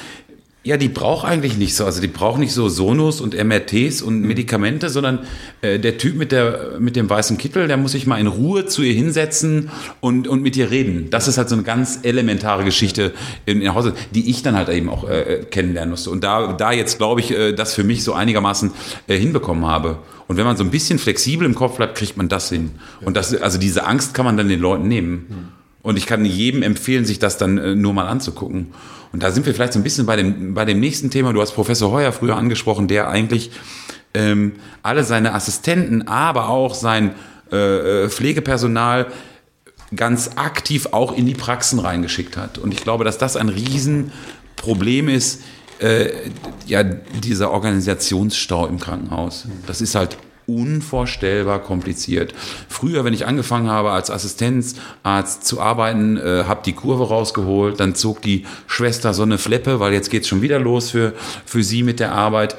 ja, die braucht eigentlich nicht so. Also die braucht nicht so Sonos und MRTs und mhm. Medikamente, sondern äh, der Typ mit, der, mit dem weißen Kittel, der muss sich mal in Ruhe zu ihr hinsetzen und, und mit ihr reden. Das ist halt so eine ganz elementare Geschichte in, in Hause, die ich dann halt eben auch äh, kennenlernen musste. Und da, da jetzt, glaube ich, äh, das für mich so einigermaßen äh, hinbekommen habe. Und wenn man so ein bisschen flexibel im Kopf bleibt, kriegt man das hin. Und das, also diese Angst kann man dann den Leuten nehmen. Mhm. Und ich kann jedem empfehlen, sich das dann äh, nur mal anzugucken. Und da sind wir vielleicht so ein bisschen bei dem, bei dem nächsten Thema. Du hast Professor Heuer früher angesprochen, der eigentlich ähm, alle seine Assistenten, aber auch sein äh, äh, Pflegepersonal ganz aktiv auch in die Praxen reingeschickt hat. Und ich glaube, dass das ein Riesenproblem ist, äh, ja, dieser Organisationsstau im Krankenhaus. Das ist halt unvorstellbar kompliziert. Früher, wenn ich angefangen habe als Assistenzarzt zu arbeiten, äh, habe die Kurve rausgeholt, dann zog die Schwester so eine Fleppe, weil jetzt geht's schon wieder los für, für sie mit der Arbeit.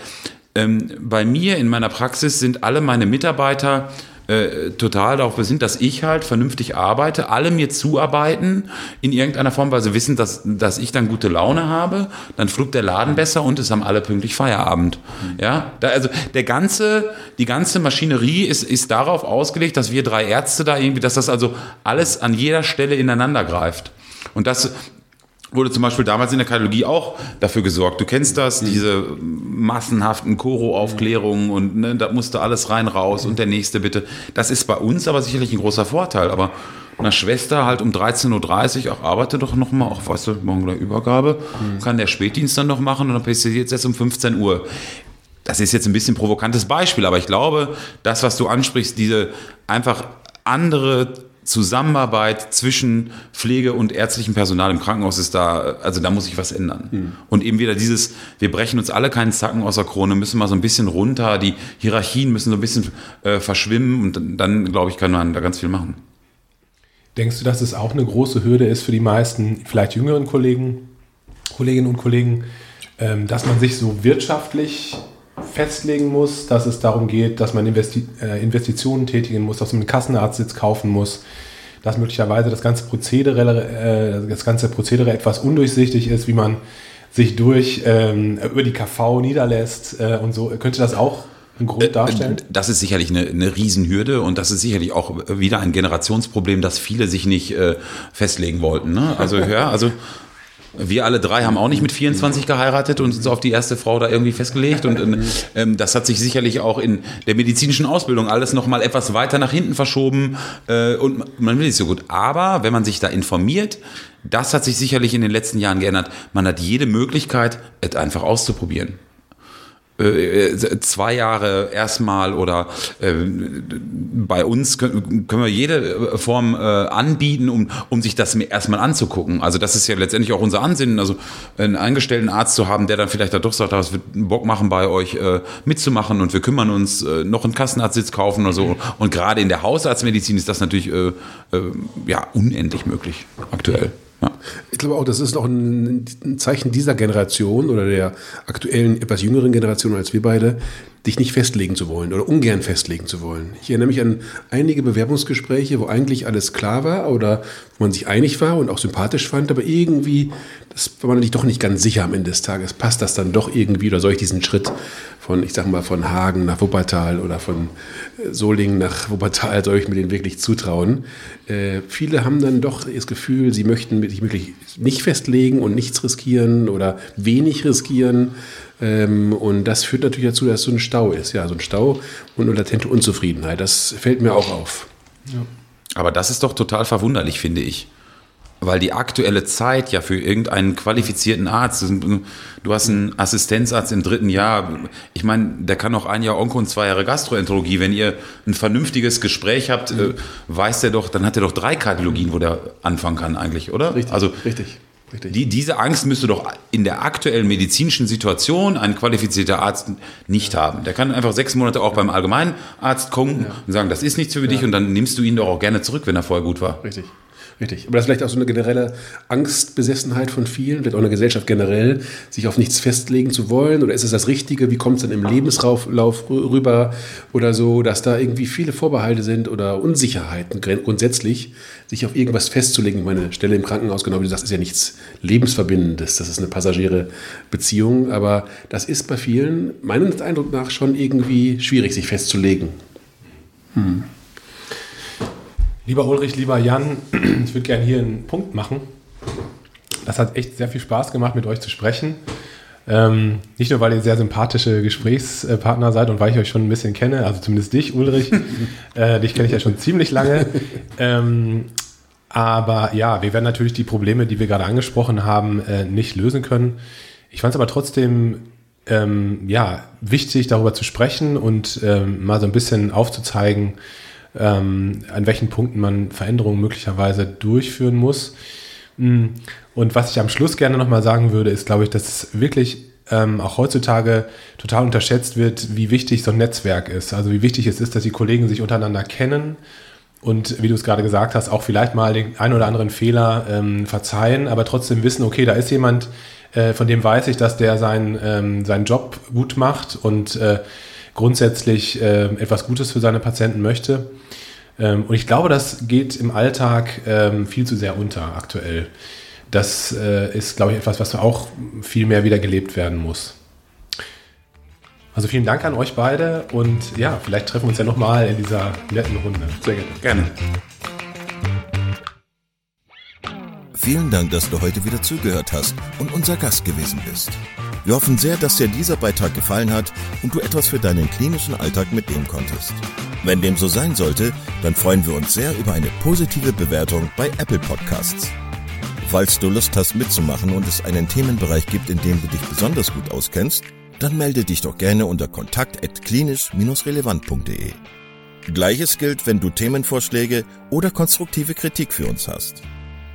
Ähm, bei mir in meiner Praxis sind alle meine Mitarbeiter äh, total darauf besinnt, dass ich halt vernünftig arbeite, alle mir zuarbeiten in irgendeiner Form, weil sie wissen, dass, dass ich dann gute Laune habe, dann fluppt der Laden besser und es haben alle pünktlich Feierabend. Ja, da, also der ganze, die ganze Maschinerie ist, ist darauf ausgelegt, dass wir drei Ärzte da irgendwie, dass das also alles an jeder Stelle ineinander greift. Und das, wurde zum Beispiel damals in der Kardiologie auch dafür gesorgt. Du kennst das, mhm. diese massenhaften Koro-Aufklärungen und ne, da musste alles rein raus und der nächste bitte. Das ist bei uns aber sicherlich ein großer Vorteil. Aber einer Schwester halt um 13.30 Uhr, auch arbeite doch noch mal, auch weißt du, morgen der Übergabe, mhm. kann der Spätdienst dann noch machen und dann passiert jetzt erst um 15 Uhr. Das ist jetzt ein bisschen provokantes Beispiel, aber ich glaube, das, was du ansprichst, diese einfach andere Zusammenarbeit zwischen Pflege und ärztlichem Personal im Krankenhaus ist da, also da muss sich was ändern. Mhm. Und eben wieder dieses, wir brechen uns alle keinen Zacken aus der Krone, müssen mal so ein bisschen runter, die Hierarchien müssen so ein bisschen äh, verschwimmen und dann, dann glaube ich, kann man da ganz viel machen. Denkst du, dass es auch eine große Hürde ist für die meisten, vielleicht jüngeren Kollegen, Kolleginnen und Kollegen, ähm, dass man sich so wirtschaftlich festlegen muss, dass es darum geht, dass man Investi äh, Investitionen tätigen muss, dass man einen Kassenarztsitz kaufen muss, dass möglicherweise das ganze Prozedere, äh, das ganze Prozedere etwas undurchsichtig ist, wie man sich durch ähm, über die KV niederlässt äh, und so. Könnte das auch ein Grund äh, darstellen? Das ist sicherlich eine, eine Riesenhürde und das ist sicherlich auch wieder ein Generationsproblem, dass viele sich nicht äh, festlegen wollten. Ne? Also ja, also wir alle drei haben auch nicht mit 24 geheiratet und uns auf die erste Frau da irgendwie festgelegt. Und ähm, das hat sich sicherlich auch in der medizinischen Ausbildung alles nochmal etwas weiter nach hinten verschoben. Äh, und man will nicht so gut. Aber wenn man sich da informiert, das hat sich sicherlich in den letzten Jahren geändert. Man hat jede Möglichkeit, es einfach auszuprobieren. Äh, äh, zwei Jahre erstmal oder äh, bei uns können, wir jede Form anbieten, um, um sich das erstmal anzugucken. Also das ist ja letztendlich auch unser Ansinnen, also einen eingestellten Arzt zu haben, der dann vielleicht da doch sagt, es wird Bock machen, bei euch mitzumachen und wir kümmern uns, noch einen Kassenarztsitz kaufen oder so. Und gerade in der Hausarztmedizin ist das natürlich ja, unendlich möglich aktuell. Ja. Ich glaube auch, das ist auch ein, Zeichen dieser Generation oder der aktuellen, etwas jüngeren Generation als wir beide, dich nicht festlegen zu wollen oder ungern festlegen zu wollen. Ich erinnere mich an einige Bewerbungsgespräche, wo eigentlich alles klar war oder wo man sich einig war und auch sympathisch fand, aber irgendwie, das war man sich doch nicht ganz sicher am Ende des Tages. Passt das dann doch irgendwie oder soll ich diesen Schritt von, ich sag mal, von Hagen nach Wuppertal oder von äh, Solingen nach Wuppertal, soll ich mir den wirklich zutrauen? Äh, viele haben dann doch das Gefühl, sie möchten sich wirklich nicht festlegen und nichts riskieren oder wenig riskieren. Ähm, und das führt natürlich dazu, dass so ein Stau ist. Ja, so ein Stau und eine latente Unzufriedenheit. Das fällt mir auch auf. Ja. Aber das ist doch total verwunderlich, finde ich weil die aktuelle Zeit ja für irgendeinen qualifizierten Arzt, du hast einen Assistenzarzt im dritten Jahr, ich meine, der kann noch ein Jahr Onko und zwei Jahre Gastroenterologie. Wenn ihr ein vernünftiges Gespräch habt, mhm. weiß der doch, dann hat er doch drei Kardiologien, wo der anfangen kann eigentlich, oder? Richtig, also, richtig. Richtig. Die, diese Angst müsste doch in der aktuellen medizinischen Situation ein qualifizierter Arzt nicht ja. haben. Der kann einfach sechs Monate auch beim Allgemeinarzt kommen ja. und sagen, das ist nichts für dich und dann nimmst du ihn doch auch gerne zurück, wenn er vorher gut war. Richtig. Richtig. Aber das ist vielleicht auch so eine generelle Angstbesessenheit von vielen, vielleicht auch eine Gesellschaft generell, sich auf nichts festlegen zu wollen? Oder ist es das Richtige? Wie kommt es dann im Lebenslauf rüber oder so, dass da irgendwie viele Vorbehalte sind oder Unsicherheiten grundsätzlich, sich auf irgendwas festzulegen? Meine Stelle im Krankenhaus, genau wie du sagst, ist ja nichts Lebensverbindendes. Das ist eine passagiere Beziehung. Aber das ist bei vielen, meinem Eindruck nach, schon irgendwie schwierig, sich festzulegen. Hm. Lieber Ulrich, lieber Jan, *clears throat* ich würde gerne hier einen Punkt machen. Das hat echt sehr viel Spaß gemacht, mit euch zu sprechen. Ähm, nicht nur, weil ihr sehr sympathische Gesprächspartner seid und weil ich euch schon ein bisschen kenne, also zumindest dich, Ulrich. *laughs* äh, dich kenne ich ja schon ziemlich lange. Ähm, aber ja, wir werden natürlich die Probleme, die wir gerade angesprochen haben, äh, nicht lösen können. Ich fand es aber trotzdem ähm, ja, wichtig, darüber zu sprechen und ähm, mal so ein bisschen aufzuzeigen, ähm, an welchen Punkten man Veränderungen möglicherweise durchführen muss. Mm. Und was ich am Schluss gerne nochmal sagen würde, ist, glaube ich, dass es wirklich ähm, auch heutzutage total unterschätzt wird, wie wichtig so ein Netzwerk ist. Also wie wichtig es ist, dass die Kollegen sich untereinander kennen und wie du es gerade gesagt hast, auch vielleicht mal den ein oder anderen Fehler ähm, verzeihen, aber trotzdem wissen, okay, da ist jemand, äh, von dem weiß ich, dass der sein, ähm, seinen Job gut macht und äh, grundsätzlich äh, etwas Gutes für seine Patienten möchte. Ähm, und ich glaube, das geht im Alltag ähm, viel zu sehr unter aktuell. Das äh, ist, glaube ich, etwas, was auch viel mehr wieder gelebt werden muss. Also vielen Dank an euch beide und ja, vielleicht treffen wir uns ja nochmal in dieser netten Runde. Sehr gerne. Gerne. Vielen Dank, dass du heute wieder zugehört hast und unser Gast gewesen bist. Wir hoffen sehr, dass dir dieser Beitrag gefallen hat und du etwas für deinen klinischen Alltag mitnehmen konntest. Wenn dem so sein sollte, dann freuen wir uns sehr über eine positive Bewertung bei Apple Podcasts. Falls du Lust hast mitzumachen und es einen Themenbereich gibt, in dem du dich besonders gut auskennst, dann melde dich doch gerne unter kontakt@klinisch-relevant.de. Gleiches gilt, wenn du Themenvorschläge oder konstruktive Kritik für uns hast.